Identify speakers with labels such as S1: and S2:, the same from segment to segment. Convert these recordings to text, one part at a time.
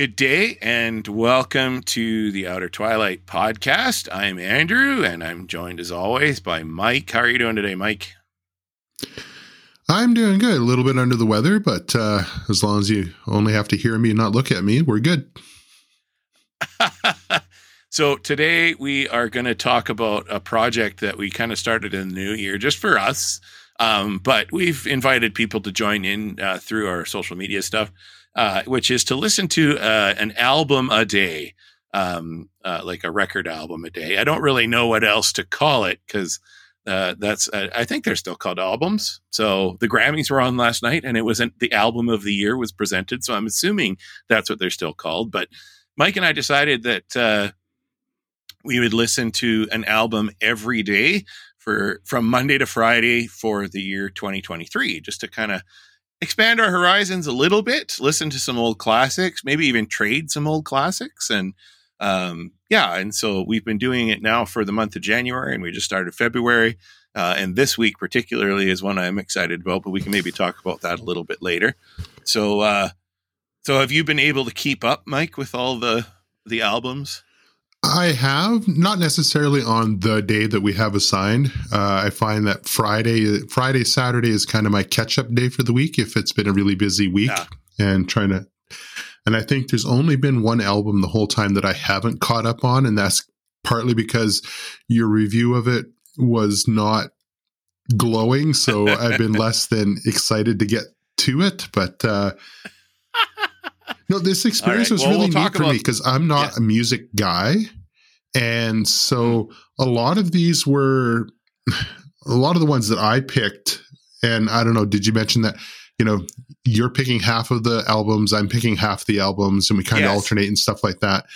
S1: Good day and welcome to the Outer Twilight podcast. I'm Andrew and I'm joined as always by Mike. How are you doing today, Mike?
S2: I'm doing good. A little bit under the weather, but uh, as long as you only have to hear me and not look at me, we're good.
S1: so today we are going to talk about a project that we kind of started in the new year just for us. Um, but we've invited people to join in uh, through our social media stuff uh, which is to listen to uh, an album a day, um, uh, like a record album a day. I don't really know what else to call it because uh, that's I think they're still called albums. So the Grammys were on last night, and it wasn't the album of the year was presented. So I'm assuming that's what they're still called. But Mike and I decided that uh, we would listen to an album every day for from Monday to Friday for the year 2023, just to kind of expand our horizons a little bit, listen to some old classics, maybe even trade some old classics. And um, yeah, and so we've been doing it now for the month of January, and we just started February. Uh, and this week, particularly, is one I'm excited about, but we can maybe talk about that a little bit later. So, uh, so have you been able to keep up, Mike, with all the the albums?
S2: I have not necessarily on the day that we have assigned. Uh, I find that Friday, Friday, Saturday is kind of my catch up day for the week if it's been a really busy week yeah. and trying to. And I think there's only been one album the whole time that I haven't caught up on, and that's partly because your review of it was not glowing. So I've been less than excited to get to it, but. Uh, no, this experience right. was well, really we'll neat for about, me because I'm not yeah. a music guy. And so mm. a lot of these were a lot of the ones that I picked. And I don't know, did you mention that? You know, you're picking half of the albums, I'm picking half the albums, and we kind of yes. alternate and stuff like that.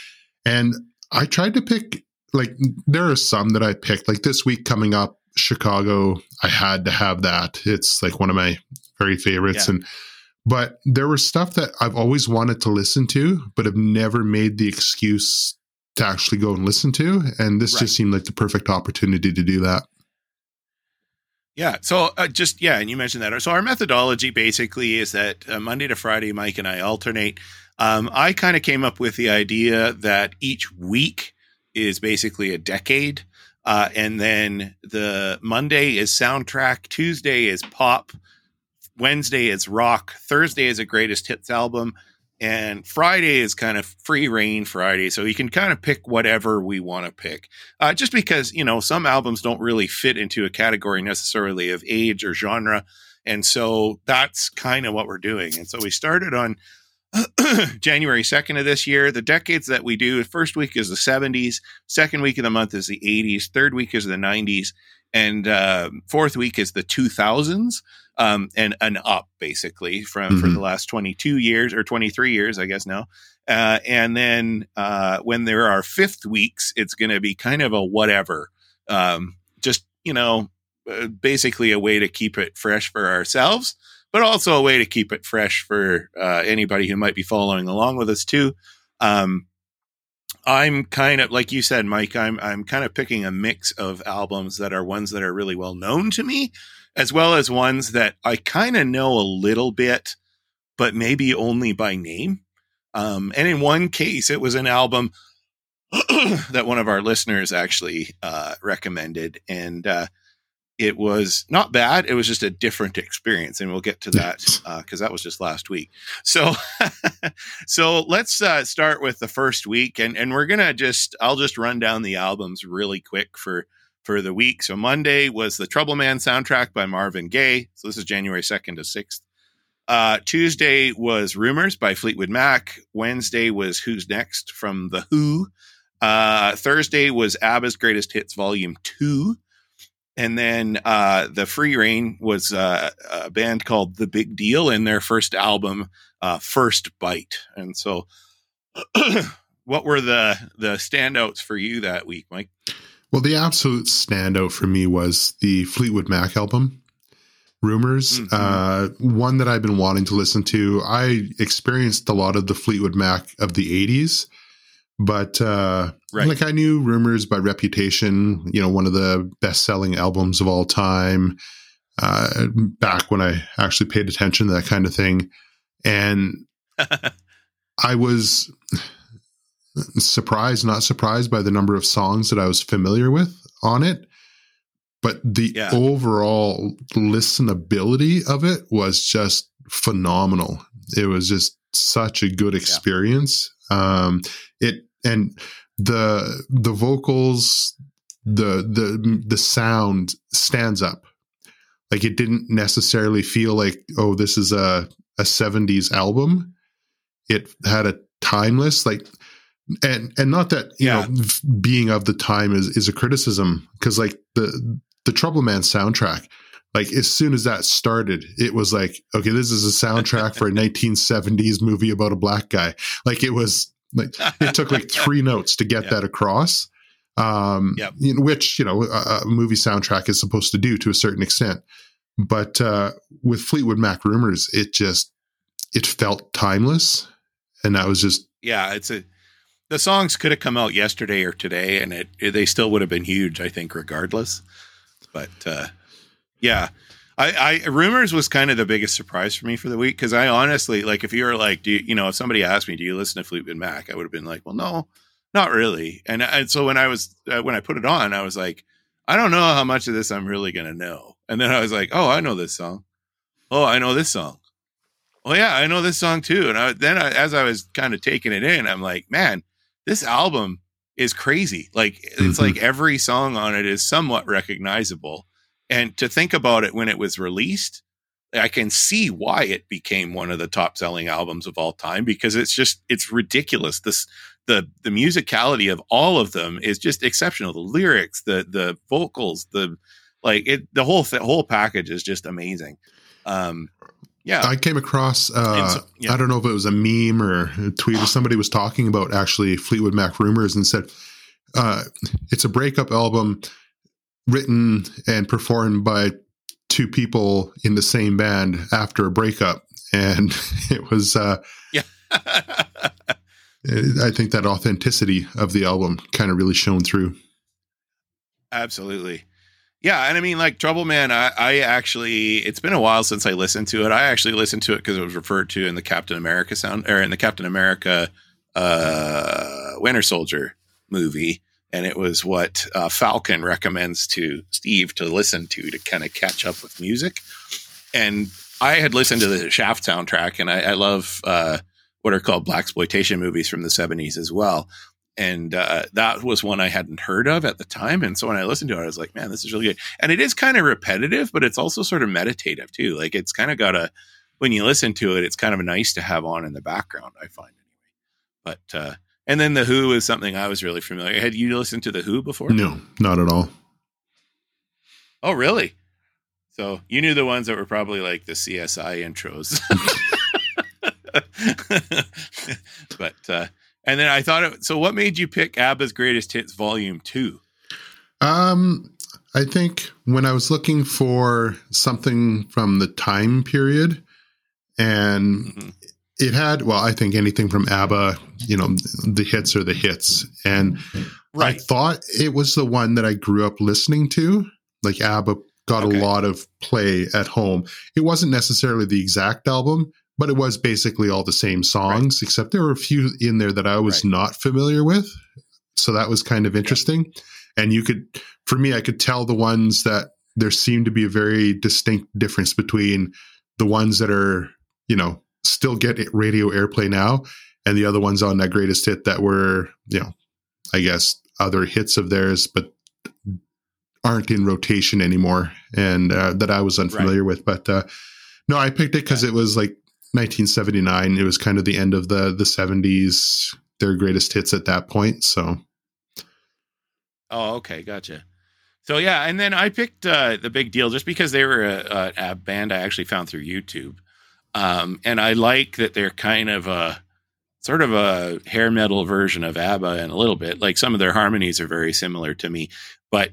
S2: And I tried to pick, like, there are some that I picked, like this week coming up, Chicago, I had to have that. It's like one of my very favorites. Yeah. And but there was stuff that I've always wanted to listen to, but have never made the excuse to actually go and listen to. And this right. just seemed like the perfect opportunity to do that.
S1: Yeah. So uh, just, yeah. And you mentioned that. So our methodology basically is that uh, Monday to Friday, Mike and I alternate. Um, I kind of came up with the idea that each week is basically a decade. Uh, and then the Monday is soundtrack, Tuesday is pop, Wednesday is rock, Thursday is a greatest hits album, and Friday is kind of free reign Friday. So you can kind of pick whatever we want to pick. Uh, just because, you know, some albums don't really fit into a category necessarily of age or genre. And so that's kind of what we're doing. And so we started on January 2nd of this year. The decades that we do, first week is the 70s, second week of the month is the 80s, third week is the 90s, and uh, fourth week is the 2000s um, and and up basically from mm-hmm. for the last 22 years or 23 years, I guess now. Uh, and then uh, when there are fifth weeks, it's going to be kind of a whatever, um, just you know, uh, basically a way to keep it fresh for ourselves, but also a way to keep it fresh for uh, anybody who might be following along with us too. Um, I'm kind of like you said, Mike. I'm I'm kind of picking a mix of albums that are ones that are really well known to me, as well as ones that I kind of know a little bit, but maybe only by name. Um, and in one case, it was an album that one of our listeners actually uh, recommended, and uh, it was not bad. It was just a different experience, and we'll get to that because uh, that was just last week. So, so let's uh, start with the first week, and and we're gonna just I'll just run down the albums really quick for for the week. So Monday was the Trouble Man soundtrack by Marvin Gaye. So this is January 2nd to 6th. Uh, Tuesday was Rumors by Fleetwood Mac. Wednesday was Who's Next from The Who. Uh, Thursday was ABBA's Greatest Hits Volume 2. And then uh, the Free Reign was uh, a band called The Big Deal in their first album, uh, First Bite. And so, what were the the standouts for you that week, Mike?
S2: Well, the absolute standout for me was the Fleetwood Mac album, Rumors. Mm-hmm. Uh, one that I've been wanting to listen to. I experienced a lot of the Fleetwood Mac of the 80s, but uh, right. like I knew Rumors by reputation, you know, one of the best selling albums of all time. Uh, back when I actually paid attention to that kind of thing. And I was surprised, not surprised by the number of songs that I was familiar with on it. But the yeah. overall listenability of it was just phenomenal. It was just such a good experience. Um, it and the the vocals, the the the sound stands up. Like it didn't necessarily feel like oh this is a a 70s album. It had a timeless like and and not that you yeah. know being of the time is is a criticism because like the the Trouble Man soundtrack like as soon as that started it was like okay this is a soundtrack for a 1970s movie about a black guy like it was like it took like three notes to get that across um yep. which you know a, a, movie soundtrack is supposed to do to a certain extent but uh with fleetwood mac rumors it just it felt timeless and that was just
S1: yeah it's a the songs could have come out yesterday or today, and it, it they still would have been huge. I think, regardless. But uh, yeah, I, I rumors was kind of the biggest surprise for me for the week because I honestly like if you were like, do you, you know, if somebody asked me, do you listen to Fleetwood Mac, I would have been like, well, no, not really. And and so when I was uh, when I put it on, I was like, I don't know how much of this I'm really gonna know. And then I was like, oh, I know this song. Oh, I know this song. Oh yeah, I know this song too. And I, then I, as I was kind of taking it in, I'm like, man, this album is crazy. Like mm-hmm. it's like every song on it is somewhat recognizable. And to think about it when it was released, I can see why it became one of the top selling albums of all time because it's just it's ridiculous. This the the musicality of all of them is just exceptional. The lyrics, the the vocals, the like it the whole th- whole package is just amazing. Um yeah.
S2: I came across, uh, so, yeah. I don't know if it was a meme or a tweet or somebody was talking about actually Fleetwood Mac rumors and said, uh, it's a breakup album written and performed by two people in the same band after a breakup. And it was, uh,
S1: yeah.
S2: I think that authenticity of the album kind of really shone through.
S1: Absolutely. Yeah, and I mean, like Trouble Man, I, I, actually, it's been a while since I listened to it. I actually listened to it because it was referred to in the Captain America sound, or in the Captain America uh, Winter Soldier movie, and it was what uh, Falcon recommends to Steve to listen to to kind of catch up with music. And I had listened to the Shaft soundtrack, and I, I love uh, what are called black exploitation movies from the '70s as well and uh, that was one I hadn't heard of at the time. And so when I listened to it, I was like, man, this is really good. And it is kind of repetitive, but it's also sort of meditative too. Like it's kind of got a, when you listen to it, it's kind of nice to have on in the background, I find anyway. But, uh, and then The Who is something I was really familiar. Had you listened to The Who before?
S2: No, not at all.
S1: Oh, really? So you knew the ones that were probably like the CSI intros. but, uh, and then I thought, it, so what made you pick ABBA's Greatest Hits Volume 2?
S2: Um, I think when I was looking for something from the time period, and mm-hmm. It had, well, I think anything from ABBA, you know, the hits are the hits. And right. I thought it was the one that I grew up listening to. Like ABBA got okay. a lot of play at home. It wasn't necessarily the exact album, but it was basically all the same songs, right. except there were a few in there that I was right. not familiar with. So that was kind of interesting. Yeah. And you could, for me, I could tell the ones that there seemed to be a very distinct difference between the ones that are, you know, still get radio airplay now and the other ones on that greatest hit that were, you know, I guess other hits of theirs, but aren't in rotation anymore and uh, that I was unfamiliar right. with. But uh, no, I picked it because yeah. it was like 1979. It was kind of the end of the the 70s. Their greatest hits at that point. So.
S1: Oh, okay, gotcha. So yeah, and then I picked uh, the big deal just because they were a, a, a band I actually found through YouTube, um, and I like that they're kind of a sort of a hair metal version of ABBA, and a little bit like some of their harmonies are very similar to me, but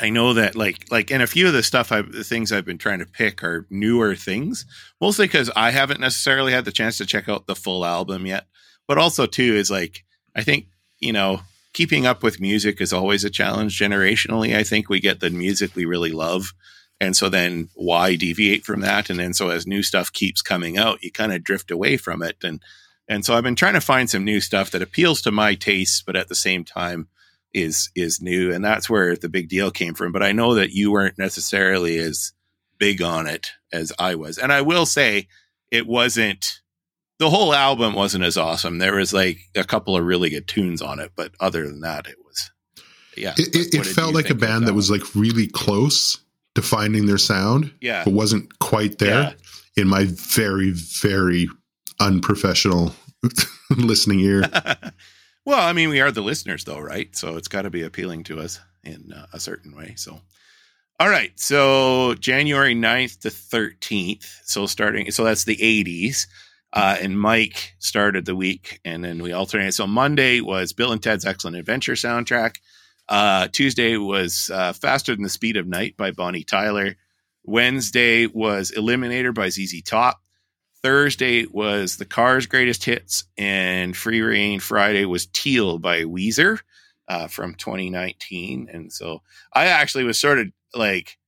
S1: I know that like like and a few of the stuff I the things I've been trying to pick are newer things, mostly because I haven't necessarily had the chance to check out the full album yet. But also too is like I think you know keeping up with music is always a challenge generationally. I think we get the music we really love, and so then why deviate from that? And then so as new stuff keeps coming out, you kind of drift away from it and And so I've been trying to find some new stuff that appeals to my tastes, but at the same time is is new. And that's where the big deal came from. But I know that you weren't necessarily as big on it as I was. And I will say it wasn't the whole album wasn't as awesome. There was like a couple of really good tunes on it, but other than that, it was yeah.
S2: It, it, it felt like a band that, that was like really close to finding their sound.
S1: Yeah.
S2: But wasn't quite there yeah. in my very, very unprofessional listening ear.
S1: well, I mean, we are the listeners, though, right? So it's got to be appealing to us in uh, a certain way. So, all right. So January 9th to 13th. So starting, so that's the 80s. Uh, and Mike started the week, and then we alternated. So Monday was Bill and Ted's Excellent Adventure soundtrack. Uh, Tuesday was uh, Faster Than the Speed of Night by Bonnie Tyler. Wednesday was Eliminator by ZZ Top. Thursday was The Cars' Greatest Hits, and Free Reign Friday was Teal by Weezer uh, from 2019. And so I actually was sort of like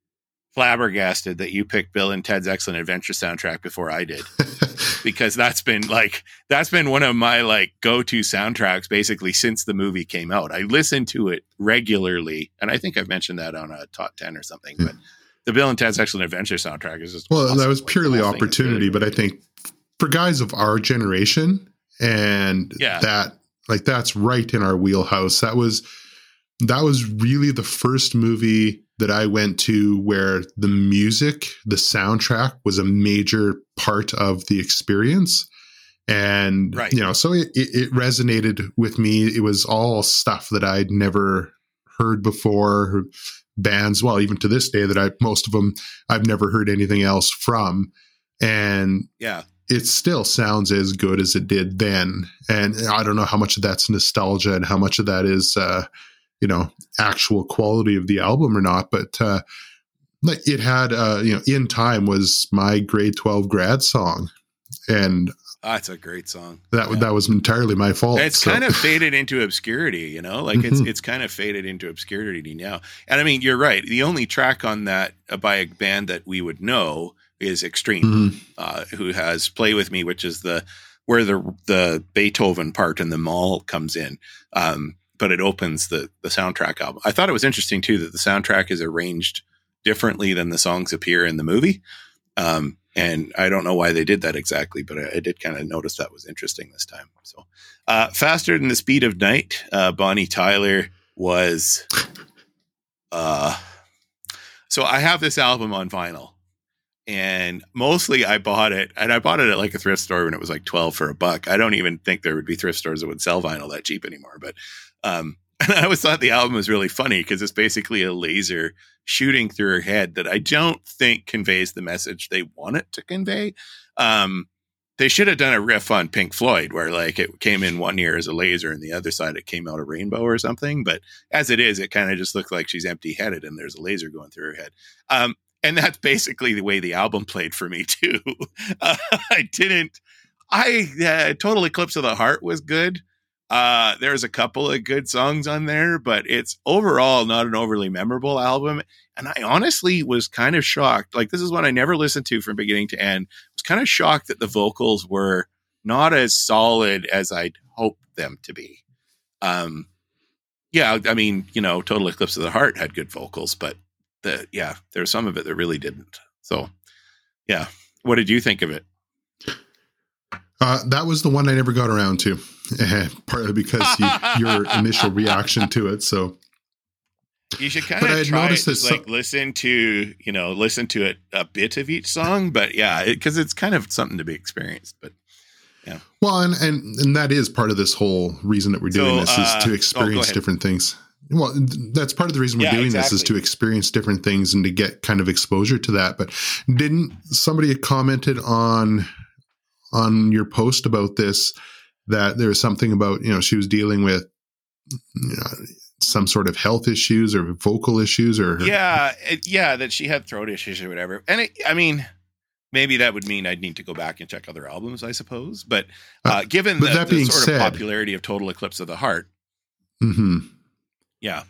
S1: flabbergasted that you picked Bill and Ted's Excellent Adventure soundtrack before I did. because that's been like that's been one of my like go-to soundtracks basically since the movie came out. I listen to it regularly, and I think I've mentioned that on a top 10 or something, hmm. but the Bill and Ted's Excellent Adventure soundtrack is just
S2: well, awesome. that was purely opportunity, really but I think for guys of our generation and
S1: yeah.
S2: that like that's right in our wheelhouse. That was that was really the first movie that I went to where the music, the soundtrack was a major part of the experience. And,
S1: right.
S2: you know, so it, it, it resonated with me. It was all stuff that I'd never heard before, bands, well, even to this day that I, most of them, I've never heard anything else from. And
S1: yeah,
S2: it still sounds as good as it did then. And I don't know how much of that's nostalgia and how much of that is, uh, you know, actual quality of the album or not. But, uh, it had, uh, you know, in time was my grade 12 grad song. And
S1: that's a great song.
S2: That yeah. that was entirely my fault.
S1: It's so. kind of faded into obscurity, you know, like mm-hmm. it's it's kind of faded into obscurity now. And I mean, you're right. The only track on that uh, by a band that we would know is Extreme, mm-hmm. uh, who has "Play with Me," which is the where the the Beethoven part in the mall comes in. Um, but it opens the the soundtrack album. I thought it was interesting too that the soundtrack is arranged differently than the songs appear in the movie. Um, and I don't know why they did that exactly, but I, I did kind of notice that was interesting this time. So, uh, faster than the speed of night, uh, Bonnie Tyler was. Uh, so I have this album on vinyl, and mostly I bought it, and I bought it at like a thrift store when it was like twelve for a buck. I don't even think there would be thrift stores that would sell vinyl that cheap anymore. But um, and I always thought the album was really funny because it's basically a laser shooting through her head that I don't think conveys the message they want it to convey. Um, they should have done a riff on Pink Floyd where like it came in one ear as a laser and the other side it came out a rainbow or something. But as it is, it kind of just looks like she's empty headed and there's a laser going through her head. Um, and that's basically the way the album played for me too. Uh, I didn't. I uh, Total Eclipse of the Heart was good. Uh, there's a couple of good songs on there, but it's overall not an overly memorable album. And I honestly was kind of shocked. Like, this is one I never listened to from beginning to end. I was kind of shocked that the vocals were not as solid as I'd hoped them to be. Um, yeah, I mean, you know, Total Eclipse of the Heart had good vocals, but the yeah, there's some of it that really didn't. So, yeah, what did you think of it?
S2: Uh, that was the one I never got around to, partly because you, your initial reaction to it. So
S1: you should kind of try it, just like listen to you know listen to it a bit of each song, but yeah, because it, it's kind of something to be experienced. But yeah,
S2: well, and and and that is part of this whole reason that we're doing so, this is uh, to oh, experience oh, different things. Well, that's part of the reason we're yeah, doing exactly. this is to experience different things and to get kind of exposure to that. But didn't somebody commented on on your post about this that there was something about you know she was dealing with you know, some sort of health issues or vocal issues or
S1: her- yeah it, yeah that she had throat issues or whatever and it, i mean maybe that would mean i'd need to go back and check other albums i suppose but uh, uh, given but the, that being sort said, of popularity of total eclipse of the heart
S2: mm-hmm.
S1: yeah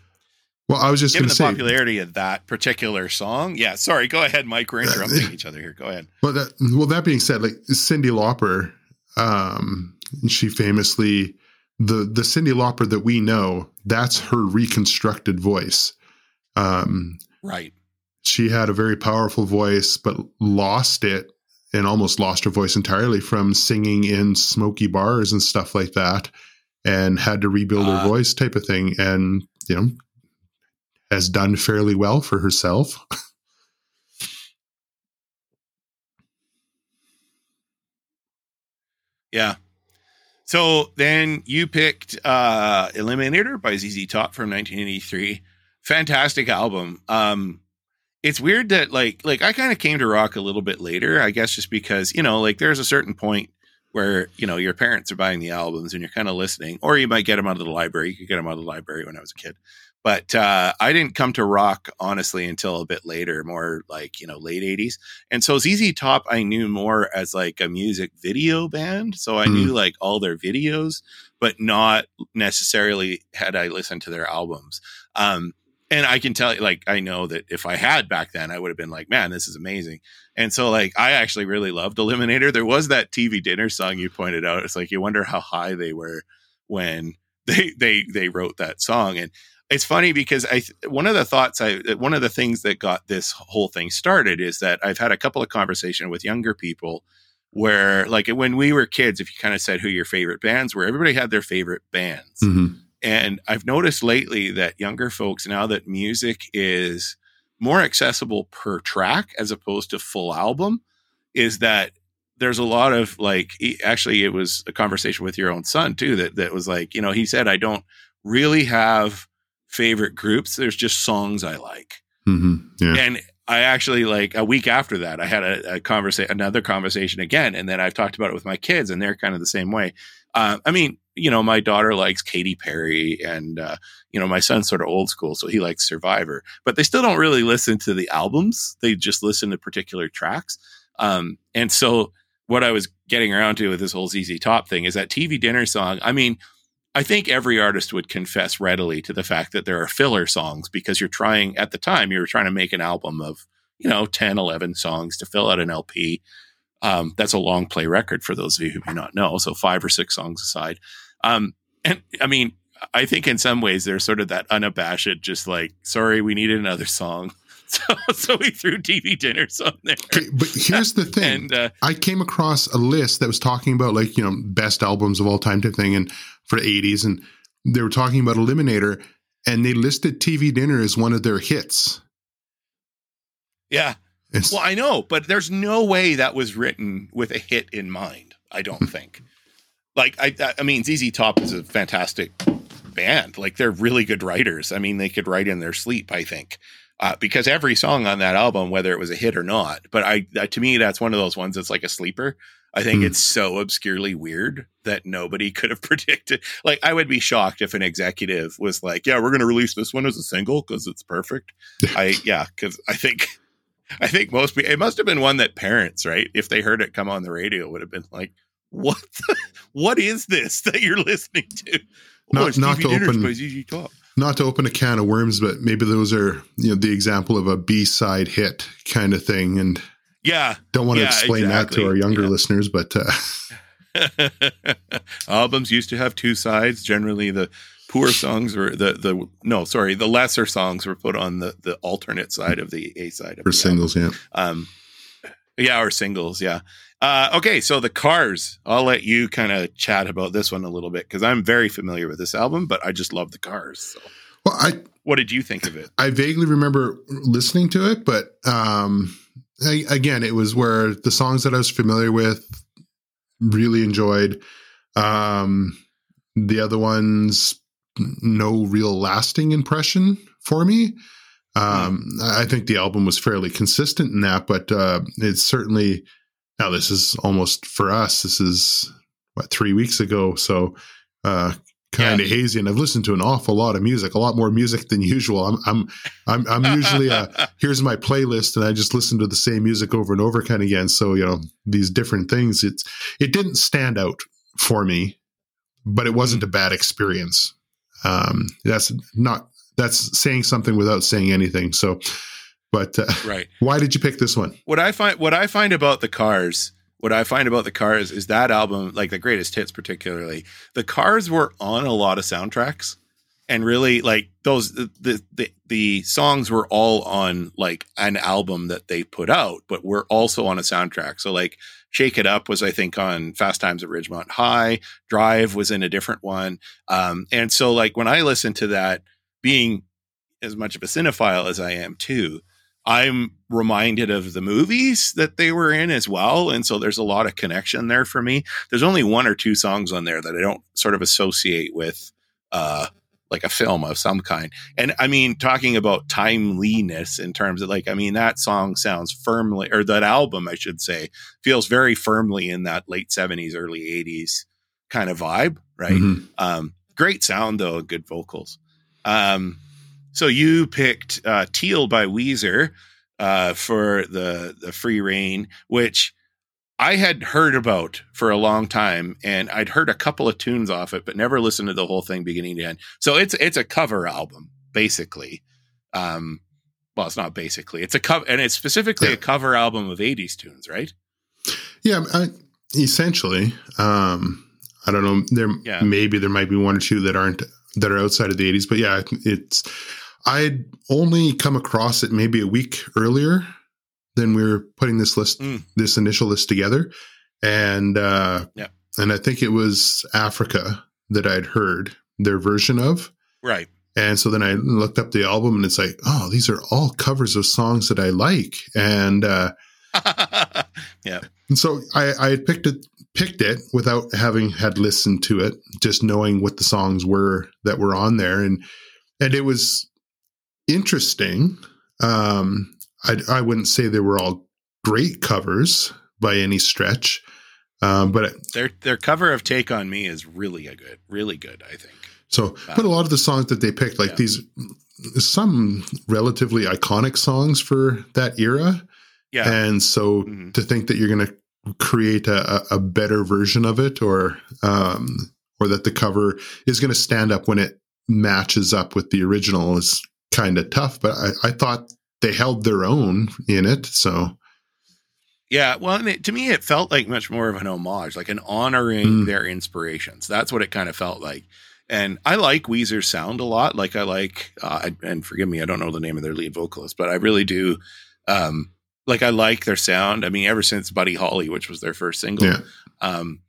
S2: well, I was just
S1: given the
S2: say,
S1: popularity of that particular song. Yeah, sorry. Go ahead, Mike. We're interrupting each other here. Go ahead.
S2: Well, that well that being said, like Cyndi Lauper, um, she famously the the Cyndi Lauper that we know, that's her reconstructed voice. Um,
S1: right.
S2: She had a very powerful voice, but lost it and almost lost her voice entirely from singing in smoky bars and stuff like that, and had to rebuild uh, her voice, type of thing. And you know, has done fairly well for herself.
S1: yeah. So then you picked uh, Eliminator by ZZ Top from 1983. Fantastic album. Um, it's weird that like like I kind of came to rock a little bit later, I guess just because, you know, like there's a certain point where, you know, your parents are buying the albums and you're kind of listening, or you might get them out of the library. You could get them out of the library when I was a kid. But uh, I didn't come to rock honestly until a bit later, more like you know late '80s. And so ZZ Top, I knew more as like a music video band, so I mm. knew like all their videos, but not necessarily had I listened to their albums. Um, and I can tell you, like, I know that if I had back then, I would have been like, man, this is amazing. And so, like, I actually really loved Eliminator. There was that TV dinner song you pointed out. It's like you wonder how high they were when they they they wrote that song. And it's funny because I one of the thoughts I one of the things that got this whole thing started is that I've had a couple of conversations with younger people where like when we were kids if you kind of said who your favorite bands were everybody had their favorite bands mm-hmm. and I've noticed lately that younger folks now that music is more accessible per track as opposed to full album is that there's a lot of like actually it was a conversation with your own son too that that was like you know he said I don't really have favorite groups. There's just songs I like. Mm-hmm. Yeah. And I actually like a week after that, I had a, a conversation, another conversation again, and then I've talked about it with my kids, and they're kind of the same way. Uh, I mean, you know, my daughter likes Katy Perry, and uh, you know, my son's sort of old school, so he likes Survivor, but they still don't really listen to the albums; they just listen to particular tracks. Um, and so, what I was getting around to with this whole ZZ Top thing is that TV dinner song. I mean, I think every artist would confess readily to the fact that there are filler songs because you're trying, at the time, you were trying to make an album of, you know, 10, 11 songs to fill out an LP. Um, that's a long play record for those of you who may not know. So five or six songs aside. Um, and I mean, I think in some ways there's sort of that unabashed, just like, sorry, we needed another song. So, so we threw TV dinners on there. Okay,
S2: but here's the thing: and, uh, I came across a list that was talking about like you know best albums of all time type thing, and for the '80s, and they were talking about Eliminator, and they listed TV Dinner as one of their hits.
S1: Yeah. It's, well, I know, but there's no way that was written with a hit in mind. I don't think. Like I, I mean, ZZ Top is a fantastic band. Like they're really good writers. I mean, they could write in their sleep. I think uh, because every song on that album, whether it was a hit or not, but I to me that's one of those ones that's like a sleeper. I think mm. it's so obscurely weird that nobody could have predicted. Like, I would be shocked if an executive was like, "Yeah, we're going to release this one as a single because it's perfect." I yeah, because I think I think most people, it must have been one that parents, right, if they heard it come on the radio, would have been like, "What? The, what is this that you're listening to?"
S2: Oh, not, not to open not to open a can of worms, but maybe those are you know the example of a B side hit kind of thing, and
S1: yeah,
S2: don't want
S1: to
S2: yeah, explain exactly. that to our younger yeah. listeners, but uh,
S1: albums used to have two sides. Generally, the poor songs were the the no, sorry, the lesser songs were put on the the alternate side of the A side of
S2: or singles,
S1: album.
S2: yeah, um,
S1: yeah, or singles, yeah. Uh, okay, so the Cars. I'll let you kind of chat about this one a little bit because I'm very familiar with this album, but I just love the Cars. So.
S2: Well, I
S1: what did you think of it?
S2: I vaguely remember listening to it, but um, I, again, it was where the songs that I was familiar with, really enjoyed. Um, the other ones, no real lasting impression for me. Um, mm. I think the album was fairly consistent in that, but uh, it's certainly now this is almost for us. This is what three weeks ago, so uh, kind of yeah. hazy. And I've listened to an awful lot of music, a lot more music than usual. I'm I'm I'm, I'm usually a, here's my playlist, and I just listen to the same music over and over kind of again. So you know these different things. It's it didn't stand out for me, but it wasn't mm. a bad experience. Um, that's not that's saying something without saying anything. So but uh,
S1: right,
S2: why did you pick this one?
S1: What I find what I find about the Cars, what I find about the Cars is that album, like the greatest hits, particularly, the Cars were on a lot of soundtracks, and really like those the the the songs were all on like an album that they put out, but were also on a soundtrack. So like Shake It Up was, I think, on Fast Times at Ridgemont High. Drive was in a different one. Um, and so, like, when I listen to that, being as much of a cinephile as I am too, I'm reminded of the movies that they were in as well. And so there's a lot of connection there for me. There's only one or two songs on there that I don't sort of associate with uh, like a film of some kind. And I mean, talking about timeliness in terms of like, I mean, that song sounds firmly, or that album, I should say, feels very firmly in that late 70s, early 80s kind of vibe, right? Mm-hmm. Um, great sound, though, good vocals. Um, so you picked uh, Teal by Weezer uh, for the the free reign, which I had heard about for a long time, and I'd heard a couple of tunes off it, but never listened to the whole thing beginning to end. So it's it's a cover album, basically. Um, well, it's not basically. It's a cover, and it's specifically yeah. a cover album of '80s tunes, right?
S2: Yeah, I, essentially. Um, I don't know. There yeah. maybe there might be one or two that aren't that are outside of the '80s, but yeah, it's. I'd only come across it maybe a week earlier than we were putting this list, mm. this initial list together, and uh, yeah, and I think it was Africa that I'd heard their version of,
S1: right.
S2: And so then I looked up the album, and it's like, oh, these are all covers of songs that I like, and uh,
S1: yeah.
S2: And so I, I had picked it, picked it without having had listened to it, just knowing what the songs were that were on there, and and it was interesting um, I, I wouldn't say they were all great covers by any stretch, um, but
S1: their their cover of "Take on Me" is really a good, really good. I think.
S2: So, but a lot of the songs that they picked, like yeah. these, some relatively iconic songs for that era.
S1: Yeah.
S2: And so mm-hmm. to think that you're going to create a, a, better version of it, or um, or that the cover is going to stand up when it matches up with the original is kind of tough. But I, I thought they held their own in it. So
S1: yeah, well, to me, it felt like much more of an homage, like an honoring mm. their inspirations. That's what it kind of felt like. And I like Weezer's sound a lot. Like I like, uh, and forgive me, I don't know the name of their lead vocalist, but I really do. Um, like I like their sound. I mean, ever since Buddy Holly, which was their first single, yeah. um,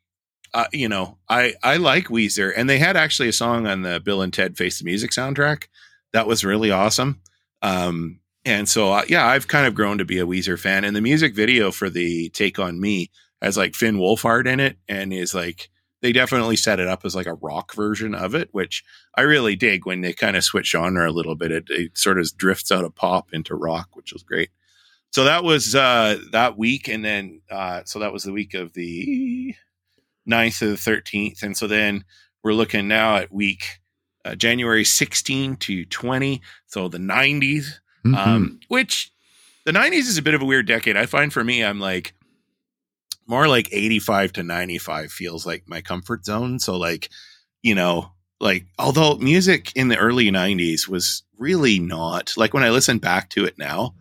S1: uh, you know, I I like Weezer, and they had actually a song on the Bill and Ted Face the Music soundtrack that was really awesome. Um, and so, uh, yeah, I've kind of grown to be a Weezer fan. And the music video for the Take on Me has like Finn Wolfhard in it and is like, they definitely set it up as like a rock version of it, which I really dig when they kind of switch genre a little bit. It, it sort of drifts out of pop into rock, which was great. So that was uh, that week. And then, uh, so that was the week of the 9th to the 13th. And so then we're looking now at week uh, January 16 to 20. So the 90s mm-hmm. um, which the 90s is a bit of a weird decade. I find for me, I'm like more like 85 to 95 feels like my comfort zone. So, like, you know, like, although music in the early 90s was really not like when I listen back to it now,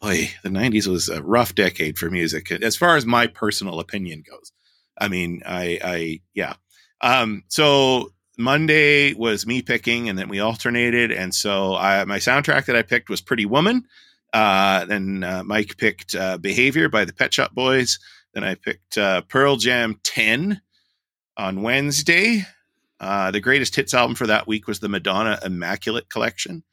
S1: boy, the 90s was a rough decade for music as far as my personal opinion goes. I mean, I, I, yeah. Um, so Monday was me picking, and then we alternated. And so I, my soundtrack that I picked was Pretty Woman. Uh, then uh, Mike picked uh, Behavior by the Pet Shop Boys. Then I picked uh, Pearl Jam 10 on Wednesday. Uh, the greatest hits album for that week was the Madonna Immaculate Collection.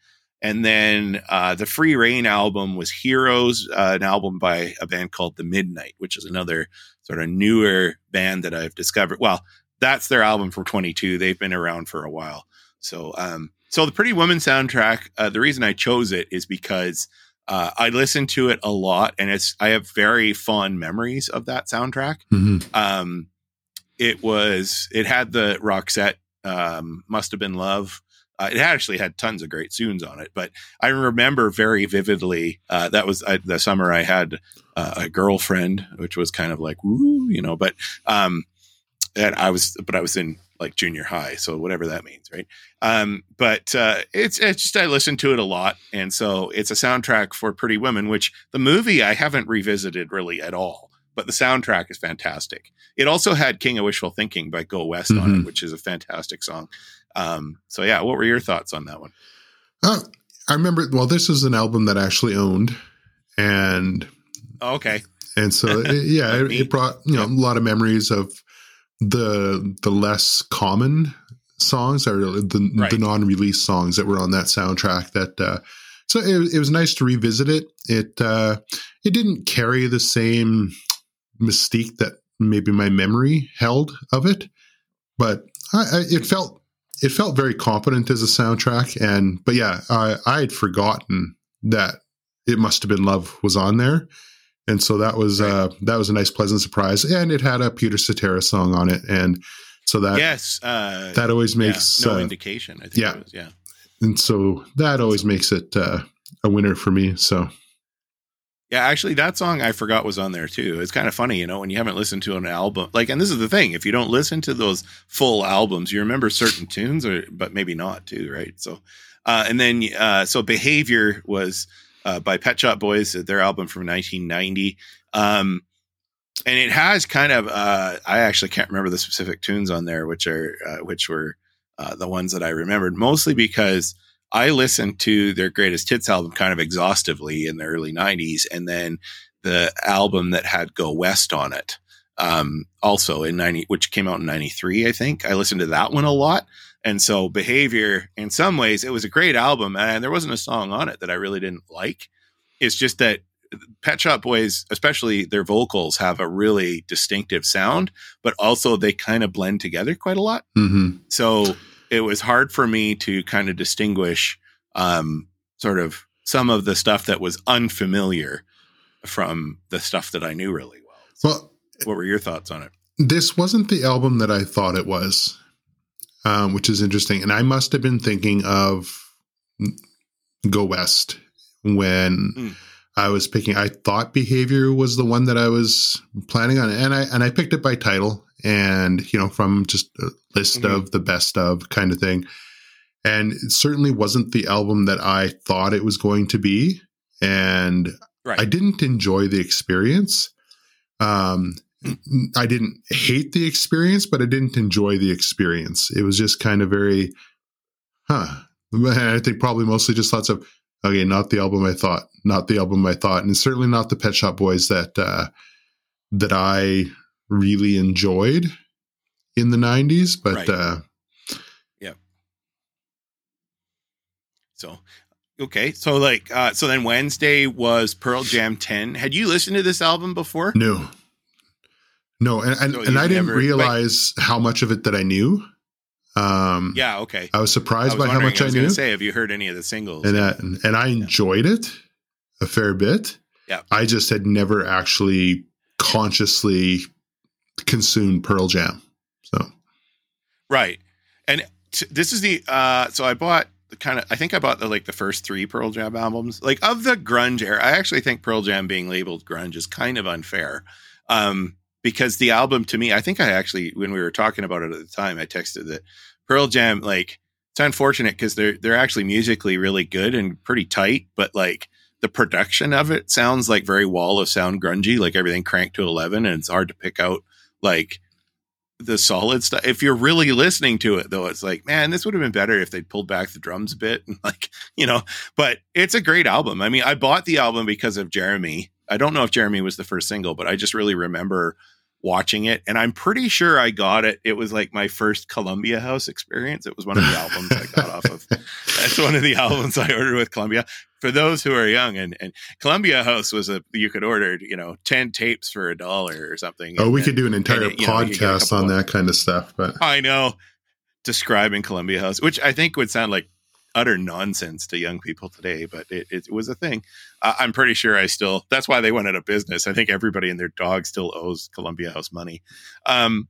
S1: And then uh, the Free Reign album was Heroes, an album by a band called The Midnight, which is another sort of newer band that I've discovered. Well, that's their album from 22. They've been around for a while. So, um, so the Pretty Woman soundtrack, uh, the reason I chose it is because uh, I listened to it a lot, and it's I have very fond memories of that soundtrack. Mm-hmm. Um, it was it had the Roxette um, "Must Have Been Love." Uh, it actually had tons of great tunes on it, but I remember very vividly uh, that was uh, the summer I had uh, a girlfriend, which was kind of like woo, you know. But um, and I was, but I was in like junior high, so whatever that means, right? Um, but uh, it's it's just I listen to it a lot, and so it's a soundtrack for Pretty Women, which the movie I haven't revisited really at all. but the soundtrack is fantastic. It also had King of Wishful Thinking by Go West mm-hmm. on it, mm-hmm. which is a fantastic song. Um, so yeah, what were your thoughts on that one?
S2: Uh, I remember. Well, this is an album that I actually owned, and
S1: oh, okay,
S2: and so it, yeah, it, it, brought you know a lot of memories of the the less common songs or the right. the non release songs that were on that soundtrack. That uh, so it, it was nice to revisit it. It uh, it didn't carry the same mystique that maybe my memory held of it, but I, I, it felt it felt very competent as a soundtrack. And but yeah, I I had forgotten that it must have been love was on there. And so that was uh, that was a nice, pleasant surprise, and it had a Peter Cetera song on it, and so that
S1: yes, uh,
S2: that always makes
S1: yeah, no uh, indication. I think
S2: yeah,
S1: was, yeah,
S2: and so that always makes it uh, a winner for me. So
S1: yeah, actually, that song I forgot was on there too. It's kind of funny, you know, when you haven't listened to an album. Like, and this is the thing: if you don't listen to those full albums, you remember certain tunes, or but maybe not too, right? So, uh, and then uh, so behavior was uh, by Pet Shop Boys, their album from 1990. Um, and it has kind of uh, I actually can't remember the specific tunes on there, which are uh, which were uh, the ones that I remembered, mostly because I listened to their greatest hits album kind of exhaustively in the early 90s. And then the album that had Go West on it, um, also in 90, which came out in 93, I think. I listened to that one a lot. And so Behavior, in some ways, it was a great album. And there wasn't a song on it that I really didn't like. It's just that Pet Shop Boys, especially their vocals, have a really distinctive sound, but also they kind of blend together quite a lot. Mm-hmm. So it was hard for me to kind of distinguish um, sort of some of the stuff that was unfamiliar from the stuff that I knew really well. So well, what were your thoughts on it?
S2: This wasn't the album that I thought it was, um, which is interesting. And I must have been thinking of Go West when. Mm. I was picking. I thought behavior was the one that I was planning on, and I and I picked it by title, and you know from just a list mm-hmm. of the best of kind of thing and it certainly wasn't the album that i thought it was going to be and right. i didn't enjoy the experience um i didn't hate the experience but i didn't enjoy the experience. It was just kind of very huh. I think probably mostly just lots of okay not the album i thought not the album i thought and certainly not the pet shop boys that uh that i really enjoyed in the 90s but right. uh
S1: yeah so okay. So like uh so then wednesday was pearl jam 10 had you listened to this album before?
S2: No no and, and, so and i didn't never, realize how much of it that i knew
S1: um yeah okay
S2: i was surprised I was by how much i, was I knew
S1: say have you heard any of the singles
S2: and that, and, i enjoyed yeah. it a fair bit
S1: yeah
S2: i just had never actually consciously consumed Pearl Jam. So,
S1: right, and t- this is the uh, so I bought the kind of I think I bought the like the first three Pearl Jam albums, like of the grunge era. I actually think Pearl Jam being labeled grunge is kind of unfair. Um, because the album to me, I think I actually, when we were talking about it at the time, I texted that Pearl Jam, like, it's unfortunate because they're they're actually musically really good and pretty tight, but like the production of it sounds like very wall of sound grungy, like everything cranked to eleven, and it's hard to pick out like the solid stuff. If you're really listening to it, though, it's like, man, this would have been better if they pulled back the drums a bit, and like, you know. But it's a great album. I mean, I bought the album because of Jeremy. I don't know if Jeremy was the first single, but I just really remember watching it, and I'm pretty sure I got it. It was like my first Columbia House experience. It was one of the albums I got off of. That's one of the albums I ordered with Columbia for those who are young and, and Columbia House was a you could order you know ten tapes for a dollar or something.
S2: Oh, we could do an entire podcast know, on that kind of stuff. But
S1: I know describing Columbia House, which I think would sound like utter nonsense to young people today, but it, it was a thing. Uh, I'm pretty sure I still. That's why they went out of business. I think everybody and their dog still owes Columbia House money. Um,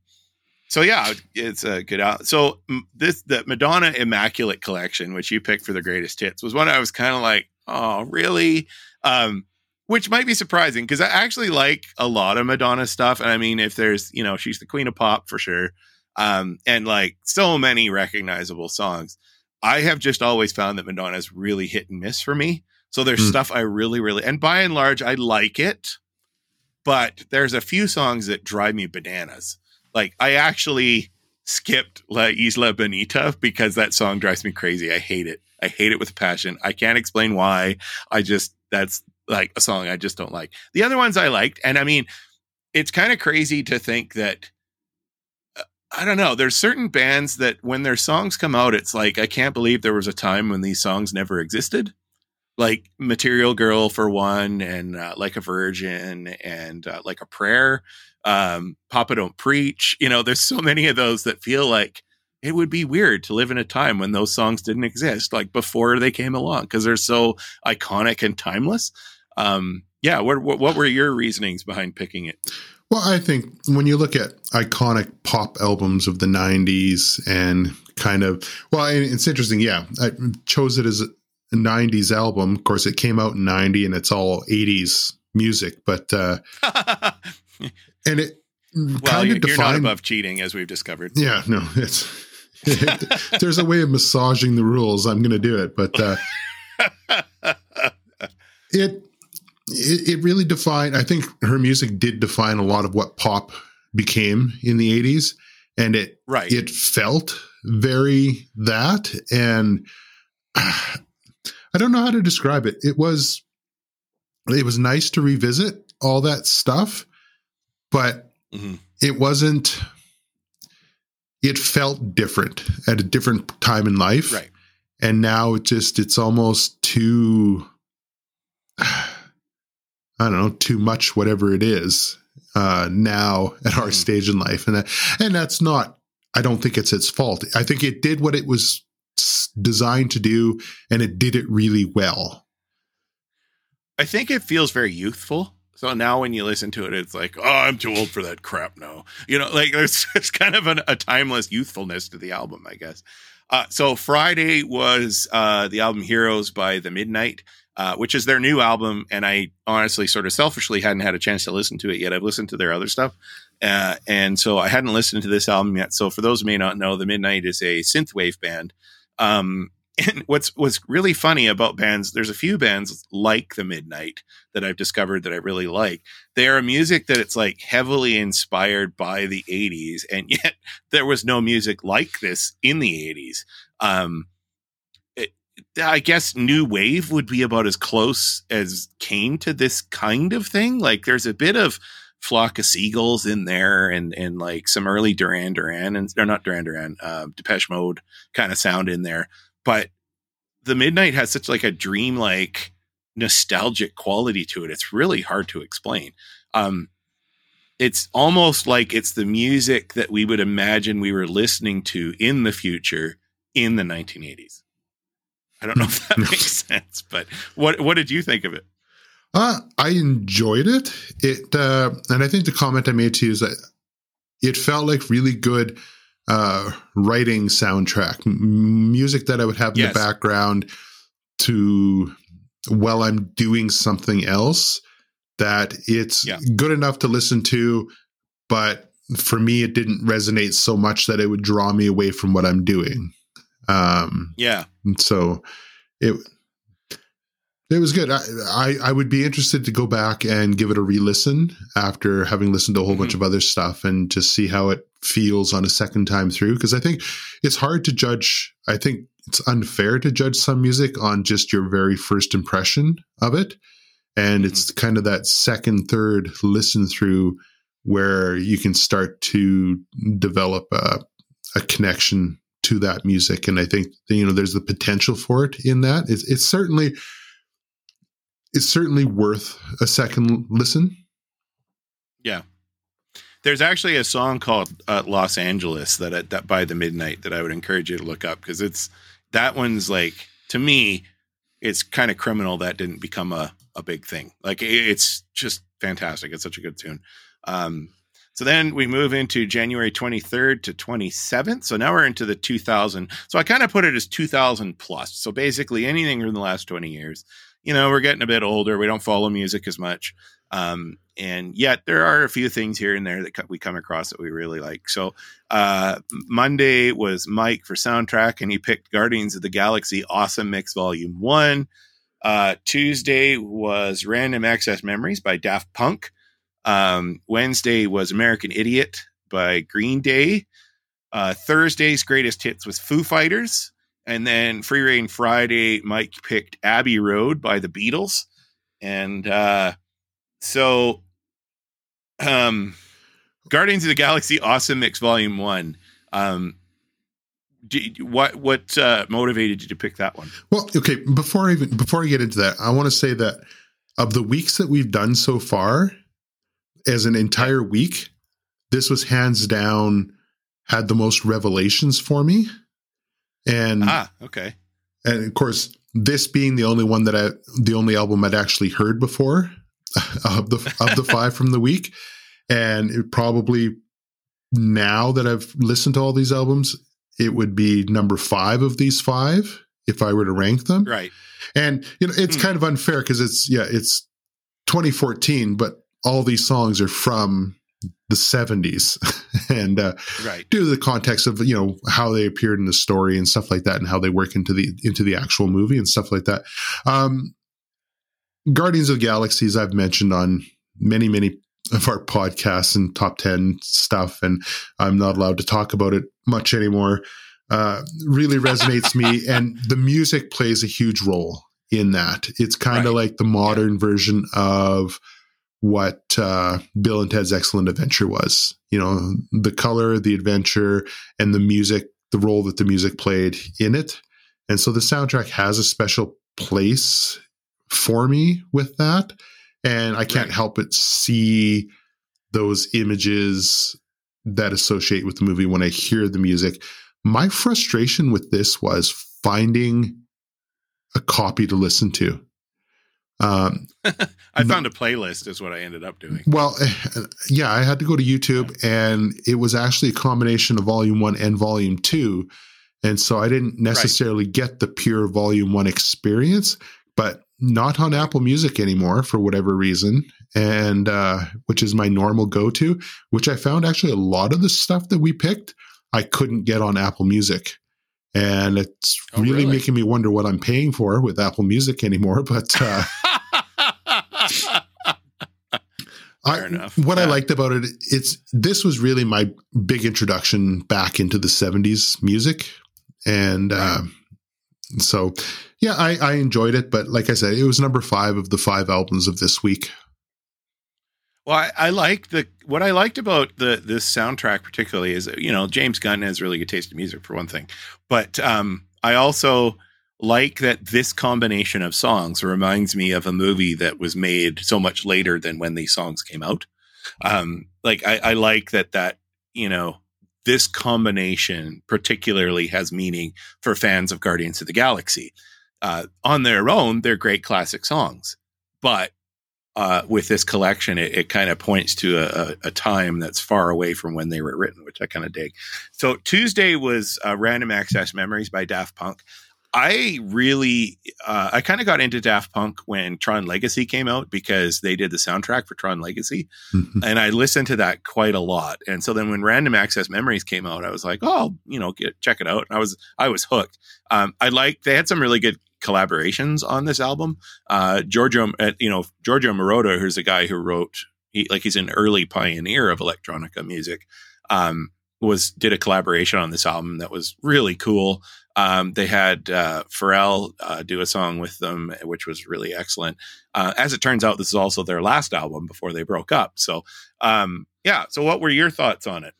S1: so yeah, it's a good out. So this the Madonna Immaculate Collection, which you picked for the greatest hits, was one I was kind of like, oh, really? Um, which might be surprising because I actually like a lot of Madonna stuff. And I mean, if there's, you know, she's the queen of pop for sure. Um, and like so many recognizable songs. I have just always found that Madonna is really hit and miss for me. So there's mm. stuff I really, really, and by and large, I like it. but there's a few songs that drive me bananas. Like I actually skipped La Isla Bonita because that song drives me crazy. I hate it. I hate it with passion. I can't explain why. I just that's like a song I just don't like. The other ones I liked, and I mean, it's kind of crazy to think that I don't know. There's certain bands that when their songs come out, it's like I can't believe there was a time when these songs never existed. Like Material Girl for one, and uh, like a Virgin, and uh, like a Prayer, um, Papa Don't Preach. You know, there's so many of those that feel like it would be weird to live in a time when those songs didn't exist, like before they came along, because they're so iconic and timeless. Um, yeah, what, what, what were your reasonings behind picking it?
S2: Well, I think when you look at iconic pop albums of the 90s and kind of, well, it's interesting. Yeah, I chose it as a 90s album. Of course, it came out in 90 and it's all 80s music, but, uh, and it,
S1: well, you're, defined, not above cheating, as we've discovered.
S2: Yeah, no, it's there's a way of massaging the rules. I'm going to do it, but uh, it, it it really defined. I think her music did define a lot of what pop became in the '80s, and it
S1: right.
S2: it felt very that, and uh, I don't know how to describe it. It was it was nice to revisit all that stuff, but mm-hmm. it wasn't it felt different at a different time in life.
S1: Right.
S2: And now it just, it's almost too, I don't know, too much, whatever it is, uh, now at our mm. stage in life. And that, and that's not, I don't think it's its fault. I think it did what it was designed to do and it did it really well.
S1: I think it feels very youthful. So now when you listen to it, it's like, oh, I'm too old for that crap now. You know, like there's, there's kind of an, a timeless youthfulness to the album, I guess. Uh, so Friday was uh, the album Heroes by The Midnight, uh, which is their new album. And I honestly, sort of selfishly, hadn't had a chance to listen to it yet. I've listened to their other stuff. Uh, and so I hadn't listened to this album yet. So for those who may not know, The Midnight is a synthwave band. Um, and what's what's really funny about bands there's a few bands like the midnight that i've discovered that i really like. They are a music that it's like heavily inspired by the 80s and yet there was no music like this in the 80s um it, i guess new wave would be about as close as came to this kind of thing. Like there's a bit of flock of seagulls in there and and like some early duran duran and they're not duran duran uh, depeche mode kind of sound in there but the midnight has such like a dreamlike nostalgic quality to it it's really hard to explain. Um it's almost like it's the music that we would imagine we were listening to in the future in the 1980s i don't know if that makes sense but what what did you think of it?
S2: Uh, I enjoyed it. It uh, and I think the comment I made to you is that it felt like really good uh, writing soundtrack, M- music that I would have in yes. the background to while I'm doing something else. That it's yeah. good enough to listen to, but for me, it didn't resonate so much that it would draw me away from what I'm doing. Um,
S1: yeah.
S2: So it it was good. I, I, I would be interested to go back and give it a re-listen after having listened to a whole mm-hmm. bunch of other stuff and just see how it feels on a second time through. Because I think it's hard to judge. I think it's unfair to judge some music on just your very first impression of it, and mm-hmm. it's kind of that second, third listen through where you can start to develop a, a connection to that music. And I think you know there's the potential for it in that. It's, it's certainly it's certainly worth a second listen.
S1: Yeah. There's actually a song called uh, Los Angeles that uh, that by the midnight that I would encourage you to look up because it's that one's like to me it's kind of criminal that didn't become a a big thing. Like it's just fantastic. It's such a good tune. Um, so then we move into January 23rd to 27th. So now we're into the 2000. So I kind of put it as 2000 plus. So basically anything in the last 20 years you know, we're getting a bit older. We don't follow music as much. Um, and yet there are a few things here and there that we come across that we really like. So uh, Monday was Mike for soundtrack, and he picked Guardians of the Galaxy Awesome Mix Volume One. Uh, Tuesday was Random Access Memories by Daft Punk. Um, Wednesday was American Idiot by Green Day. Uh, Thursday's greatest hits was Foo Fighters. And then Free Reign Friday, Mike picked Abbey Road by the Beatles. And uh, so um, Guardians of the Galaxy Awesome Mix Volume 1. Um, what what uh, motivated you to pick that one?
S2: Well, okay. Before I even before I get into that, I want to say that of the weeks that we've done so far, as an entire week, this was hands down had the most revelations for me. And
S1: ah, okay.
S2: And of course, this being the only one that I the only album I'd actually heard before of the of the five from the week. And it probably now that I've listened to all these albums, it would be number five of these five if I were to rank them.
S1: Right.
S2: And you know, it's hmm. kind of unfair because it's yeah, it's 2014, but all these songs are from the 70s and uh,
S1: right.
S2: due to the context of you know how they appeared in the story and stuff like that and how they work into the into the actual movie and stuff like that um, guardians of galaxies i've mentioned on many many of our podcasts and top 10 stuff and i'm not allowed to talk about it much anymore uh, really resonates me and the music plays a huge role in that it's kind of right. like the modern yeah. version of what uh, Bill and Ted's Excellent Adventure was. You know, the color, the adventure, and the music, the role that the music played in it. And so the soundtrack has a special place for me with that. And I can't right. help but see those images that associate with the movie when I hear the music. My frustration with this was finding a copy to listen to.
S1: Um, I found a playlist, is what I ended up doing.
S2: Well, yeah, I had to go to YouTube, and it was actually a combination of Volume One and Volume Two, and so I didn't necessarily right. get the pure Volume One experience, but not on Apple Music anymore for whatever reason, and uh, which is my normal go-to. Which I found actually a lot of the stuff that we picked I couldn't get on Apple Music and it's oh, really, really, making me wonder what I'm paying for with Apple Music anymore. But uh, I, what yeah. I liked about it, it's this was really my big introduction back into the '70s music, and uh, so yeah, I, I enjoyed it. But like I said, it was number five of the five albums of this week.
S1: Well, I, I like the what I liked about the this soundtrack particularly is you know James Gunn has really good taste in music for one thing, but um, I also like that this combination of songs reminds me of a movie that was made so much later than when these songs came out. Um, like I, I like that that you know this combination particularly has meaning for fans of Guardians of the Galaxy. Uh, on their own, they're great classic songs, but uh, with this collection, it, it kind of points to a, a, time that's far away from when they were written, which I kind of dig. So Tuesday was uh, Random Access Memories by Daft Punk. I really, uh, I kind of got into Daft Punk when Tron Legacy came out because they did the soundtrack for Tron Legacy, mm-hmm. and I listened to that quite a lot. And so then when Random Access Memories came out, I was like, oh, you know, get, check it out. And I was, I was hooked. Um, I like they had some really good collaborations on this album. Uh, Giorgio, uh, you know, Giorgio Moroder, who's a guy who wrote, he, like he's an early pioneer of electronica music. Um, was did a collaboration on this album that was really cool. Um, they had uh, Pharrell uh, do a song with them, which was really excellent. Uh, as it turns out, this is also their last album before they broke up. So, um, yeah. So, what were your thoughts on it?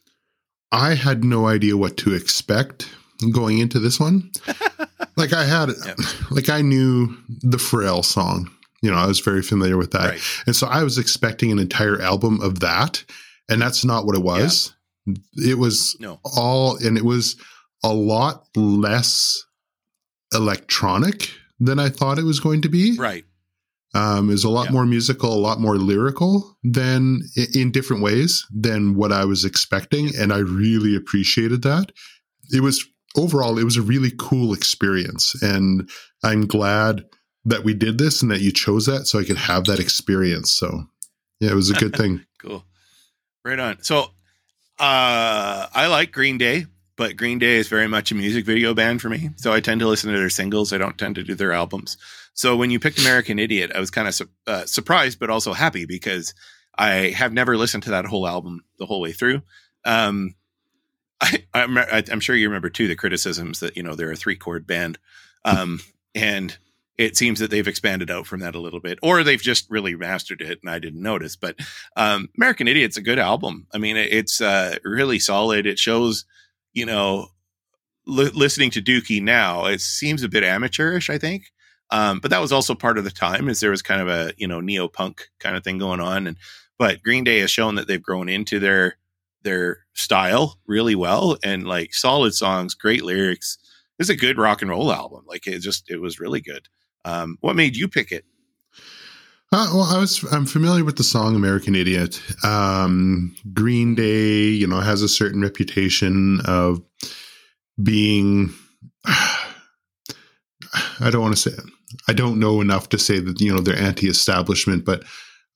S2: I had no idea what to expect going into this one. like I had, yep. like I knew the Pharrell song. You know, I was very familiar with that, right. and so I was expecting an entire album of that, and that's not what it was. Yeah. It was no. all, and it was a lot less electronic than I thought it was going to be.
S1: Right.
S2: Um, is a lot yeah. more musical, a lot more lyrical than in different ways than what I was expecting, and I really appreciated that. It was overall, it was a really cool experience. And I'm glad that we did this and that you chose that so I could have that experience. So, yeah, it was a good thing.
S1: cool. Right on. So, uh, I like Green Day, but Green Day is very much a music video band for me. So I tend to listen to their singles. I don't tend to do their albums. So when you picked American Idiot, I was kind of su- uh, surprised, but also happy because I have never listened to that whole album the whole way through. Um, I, I'm, I'm sure you remember too the criticisms that you know they're a three chord band, um, and it seems that they've expanded out from that a little bit, or they've just really mastered it, and I didn't notice. But um, American Idiot's a good album. I mean, it's uh, really solid. It shows, you know, li- listening to Dookie now, it seems a bit amateurish, I think. Um, but that was also part of the time, is there was kind of a you know neo punk kind of thing going on, and but Green Day has shown that they've grown into their their style really well and like solid songs, great lyrics. It's a good rock and roll album. Like it just it was really good. Um, what made you pick it?
S2: Uh, well, I was I'm familiar with the song "American Idiot." Um, Green Day, you know, has a certain reputation of being. I don't want to say. I don't know enough to say that you know they're anti-establishment, but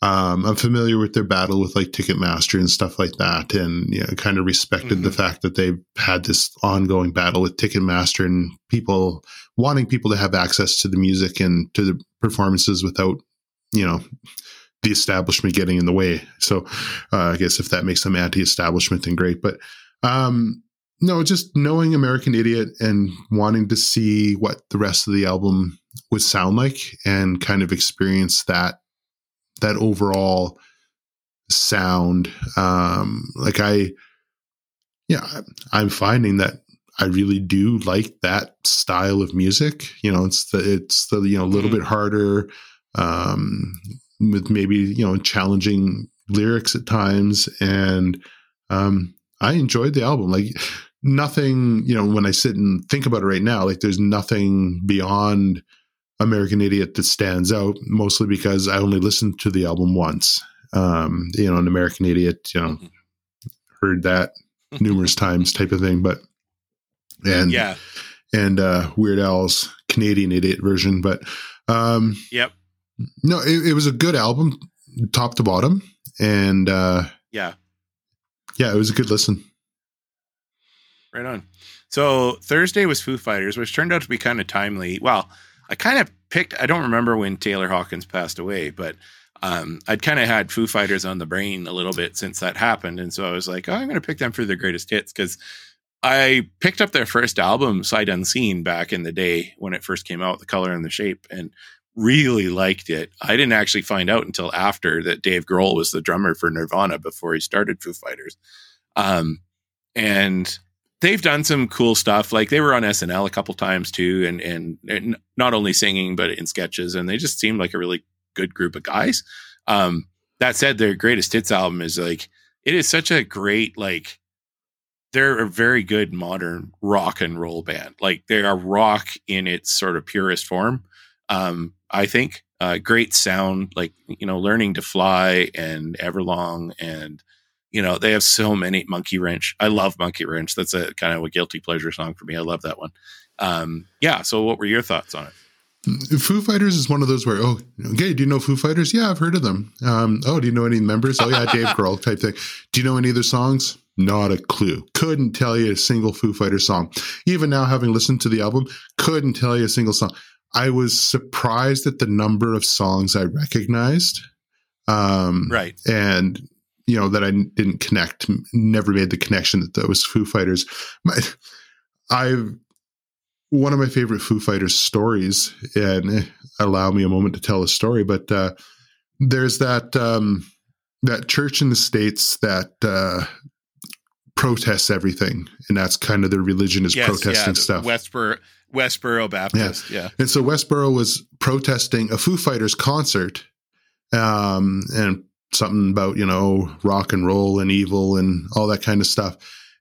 S2: um, I'm familiar with their battle with like Ticketmaster and stuff like that, and you know, kind of respected mm-hmm. the fact that they've had this ongoing battle with Ticketmaster and people wanting people to have access to the music and to the performances without, you know, the establishment getting in the way. So uh, I guess if that makes them anti-establishment, then great. But um, no, just knowing American Idiot and wanting to see what the rest of the album would sound like and kind of experience that that overall sound. Um, like I, yeah, I'm finding that I really do like that style of music. You know, it's the it's the you know a little mm-hmm. bit harder, um, with maybe you know challenging lyrics at times, and um, I enjoyed the album. Like nothing, you know, when I sit and think about it right now, like there's nothing beyond American Idiot that stands out, mostly because I only listened to the album once. Um, you know, an American Idiot, you know, mm-hmm. heard that numerous times type of thing, but and
S1: yeah,
S2: and uh, Weird Al's Canadian Idiot version, but um,
S1: yep,
S2: no, it, it was a good album, top to bottom, and uh,
S1: yeah,
S2: yeah, it was a good listen.
S1: Right on. So Thursday was Foo Fighters, which turned out to be kind of timely. Well, I kind of picked. I don't remember when Taylor Hawkins passed away, but um, I'd kind of had Foo Fighters on the brain a little bit since that happened, and so I was like, oh, I'm going to pick them for their greatest hits because I picked up their first album, Sight Unseen, back in the day when it first came out, The Color and the Shape, and really liked it. I didn't actually find out until after that Dave Grohl was the drummer for Nirvana before he started Foo Fighters. Um, and they've done some cool stuff. Like they were on SNL a couple times too, and, and, and not only singing but in sketches, and they just seemed like a really good group of guys. Um, that said, their greatest hits album is like it is such a great like they're a very good modern rock and roll band. Like they are rock in its sort of purest form. Um, I think uh, great sound, like you know, learning to fly and Everlong and you know, they have so many Monkey Wrench. I love Monkey Wrench. That's a kind of a guilty pleasure song for me. I love that one. Um, yeah. So, what were your thoughts on it?
S2: Foo Fighters is one of those where, oh, okay, do you know Foo Fighters? Yeah, I've heard of them. Um, oh, do you know any members? Oh, yeah, Dave Grohl type thing. Do you know any of their songs? Not a clue. Couldn't tell you a single Foo Fighters song. Even now, having listened to the album, couldn't tell you a single song. I was surprised at the number of songs I recognized. Um,
S1: right.
S2: And you know that I didn't connect, never made the connection that that was Foo Fighters. My, I've one of my favorite Foo Fighters stories, and eh, allow me a moment to tell a story. But uh, there's that um, that church in the states that uh, protests everything, and that's kind of their religion is yes, protesting yeah, stuff.
S1: Westboro, Westboro Baptist, yeah. yeah.
S2: And so Westboro was protesting a Foo Fighters concert, um, and something about, you know, rock and roll and evil and all that kind of stuff.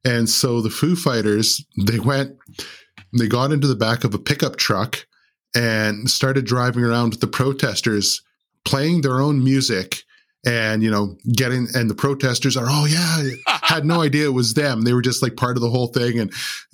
S2: And so the Foo Fighters, they went, they got into the back of a pickup truck and started driving around with the protesters playing their own music and you know getting and the protesters are oh yeah had no idea it was them they were just like part of the whole thing and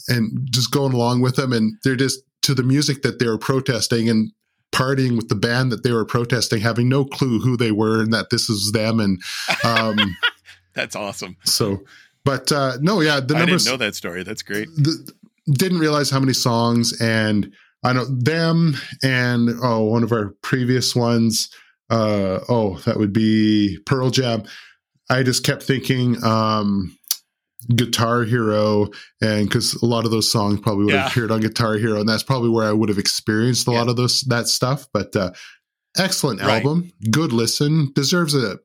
S2: and just going along with them and they're just to the music that they were protesting and partying with the band that they were protesting, having no clue who they were and that this is them. And um,
S1: that's awesome.
S2: So, but uh, no, yeah,
S1: the numbers. I didn't know that story. That's great.
S2: The, didn't realize how many songs, and I know them, and oh, one of our previous ones. uh, oh, that would be Pearl Jam. I just kept thinking um, Guitar Hero, and because a lot of those songs probably would yeah. have appeared on Guitar Hero, and that's probably where I would have experienced a yeah. lot of those that stuff. But uh, excellent right. album, good listen, deserves a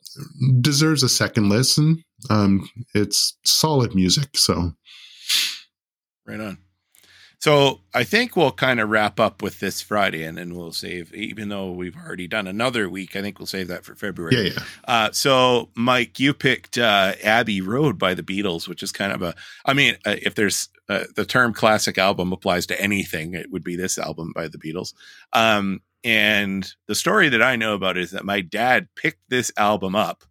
S2: deserves a second listen. Um, it's solid music, so
S1: right on. So I think we'll kind of wrap up with this Friday, and then we'll save. Even though we've already done another week, I think we'll save that for February.
S2: Yeah, yeah.
S1: Uh, so, Mike, you picked uh, Abbey Road by the Beatles, which is kind of a. I mean, uh, if there's uh, the term classic album applies to anything, it would be this album by the Beatles. Um, and the story that I know about is that my dad picked this album up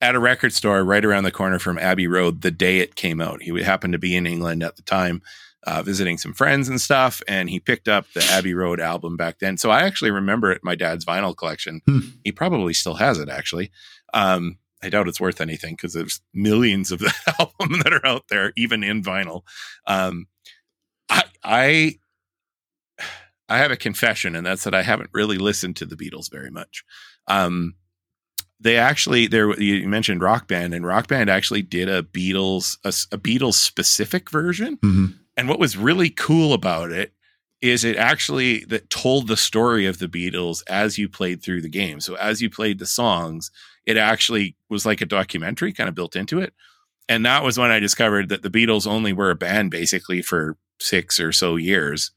S1: at a record store right around the corner from Abbey Road the day it came out. He happened to be in England at the time uh, visiting some friends and stuff, and he picked up the Abbey Road album back then. So I actually remember it. My dad's vinyl collection. Hmm. He probably still has it. Actually, um, I doubt it's worth anything because there's millions of the album that are out there, even in vinyl. Um, I, I I have a confession, and that's that I haven't really listened to the Beatles very much. Um, they actually there you mentioned Rock Band, and Rock Band actually did a Beatles a, a Beatles specific version. Mm-hmm. And what was really cool about it is it actually that told the story of the Beatles as you played through the game. So as you played the songs, it actually was like a documentary kind of built into it. And that was when I discovered that the Beatles only were a band basically for six or so years.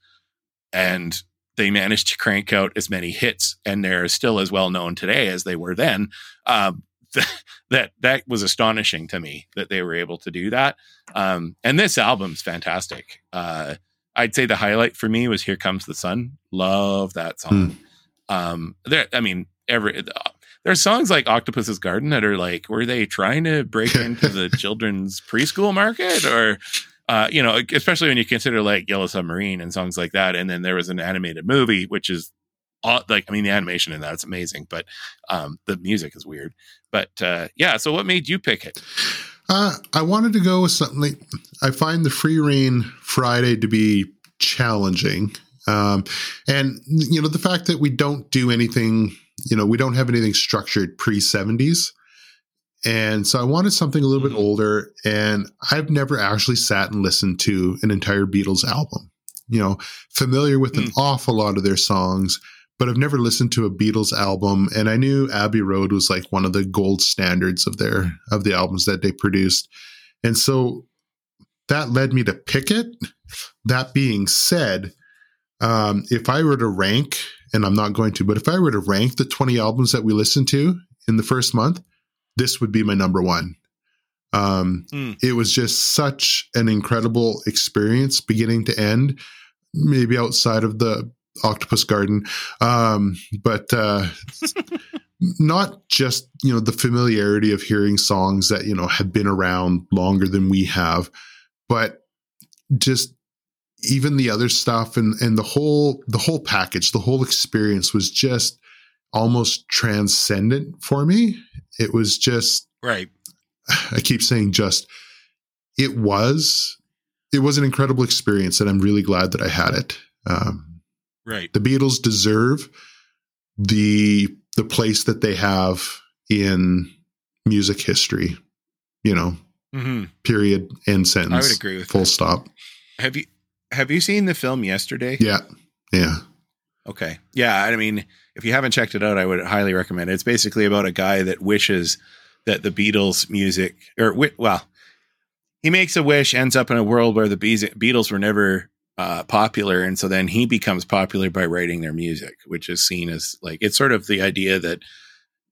S1: And they managed to crank out as many hits and they're still as well known today as they were then. Um, that that was astonishing to me that they were able to do that. Um, and this album's fantastic. Uh, I'd say the highlight for me was "Here Comes the Sun." Love that song. Hmm. Um, there, I mean, every uh, there's songs like Octopus's Garden that are like, were they trying to break into the children's preschool market or? Uh, you know, especially when you consider like Yellow Submarine and songs like that. And then there was an animated movie, which is all, like, I mean, the animation in that it's amazing, but um, the music is weird. But uh, yeah, so what made you pick it?
S2: Uh, I wanted to go with something like I find the Free Reign Friday to be challenging. Um, and, you know, the fact that we don't do anything, you know, we don't have anything structured pre 70s. And so I wanted something a little bit mm-hmm. older. And I've never actually sat and listened to an entire Beatles album. You know, familiar with mm. an awful lot of their songs, but I've never listened to a Beatles album. And I knew Abbey Road was like one of the gold standards of their of the albums that they produced. And so that led me to pick it. That being said, um, if I were to rank, and I'm not going to, but if I were to rank the 20 albums that we listened to in the first month, this would be my number one. Um, mm. It was just such an incredible experience, beginning to end. Maybe outside of the Octopus Garden, um, but uh, not just you know the familiarity of hearing songs that you know have been around longer than we have, but just even the other stuff and and the whole the whole package, the whole experience was just almost transcendent for me. It was just
S1: right.
S2: I keep saying just. It was it was an incredible experience, and I'm really glad that I had it. Um,
S1: Right.
S2: The Beatles deserve the the place that they have in music history. You know, mm-hmm. period, end sentence.
S1: I would agree with
S2: full
S1: that.
S2: stop.
S1: Have you have you seen the film yesterday?
S2: Yeah, yeah.
S1: Okay, yeah. I mean, if you haven't checked it out, I would highly recommend it. It's basically about a guy that wishes that the Beatles music, or well, he makes a wish, ends up in a world where the Beatles were never uh, popular, and so then he becomes popular by writing their music, which is seen as like it's sort of the idea that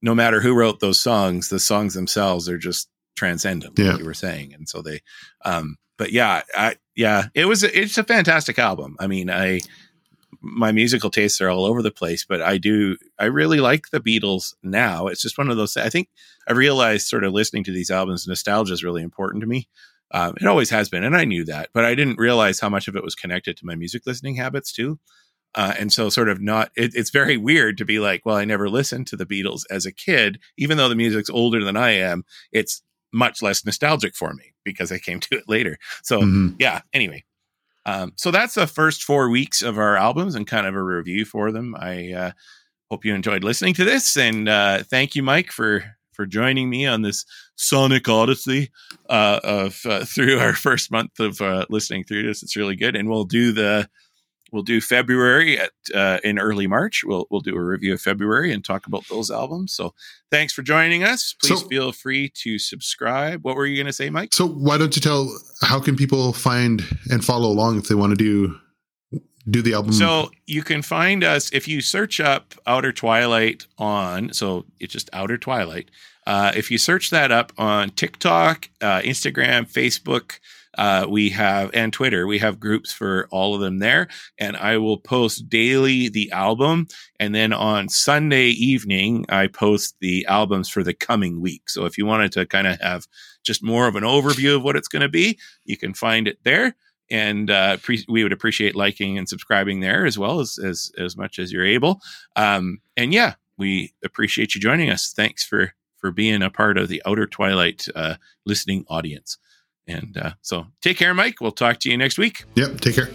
S1: no matter who wrote those songs, the songs themselves are just transcendent, like yeah. you were saying, and so they. Um, but yeah, I, yeah, it was it's a fantastic album. I mean, I my musical tastes are all over the place, but I do I really like the Beatles now. It's just one of those. I think I realized sort of listening to these albums, nostalgia is really important to me. Um, it always has been, and I knew that, but I didn't realize how much of it was connected to my music listening habits too. Uh, and so, sort of not, it, it's very weird to be like, well, I never listened to the Beatles as a kid, even though the music's older than I am. It's much less nostalgic for me because I came to it later. So, mm-hmm. yeah. Anyway, um, so that's the first four weeks of our albums and kind of a review for them. I uh, hope you enjoyed listening to this, and uh, thank you, Mike, for for joining me on this sonic odyssey uh, of uh, through our first month of uh, listening through this. It's really good, and we'll do the we'll do February at uh, in early March. We'll we'll do a review of February and talk about those albums. So thanks for joining us. Please so, feel free to subscribe. What were you going to say, Mike?
S2: So why don't you tell how can people find and follow along if they want to do do the album?
S1: So you can find us if you search up Outer Twilight on. So it's just Outer Twilight. Uh, if you search that up on TikTok, uh, Instagram, Facebook, uh, we have and Twitter. We have groups for all of them there, and I will post daily the album, and then on Sunday evening I post the albums for the coming week. So if you wanted to kind of have just more of an overview of what it's going to be, you can find it there. And uh, pre- we would appreciate liking and subscribing there as well as as as much as you're able. Um, and yeah, we appreciate you joining us. Thanks for for being a part of the Outer Twilight uh, listening audience. And uh, so take care, Mike. We'll talk to you next week.
S2: Yep. Take care.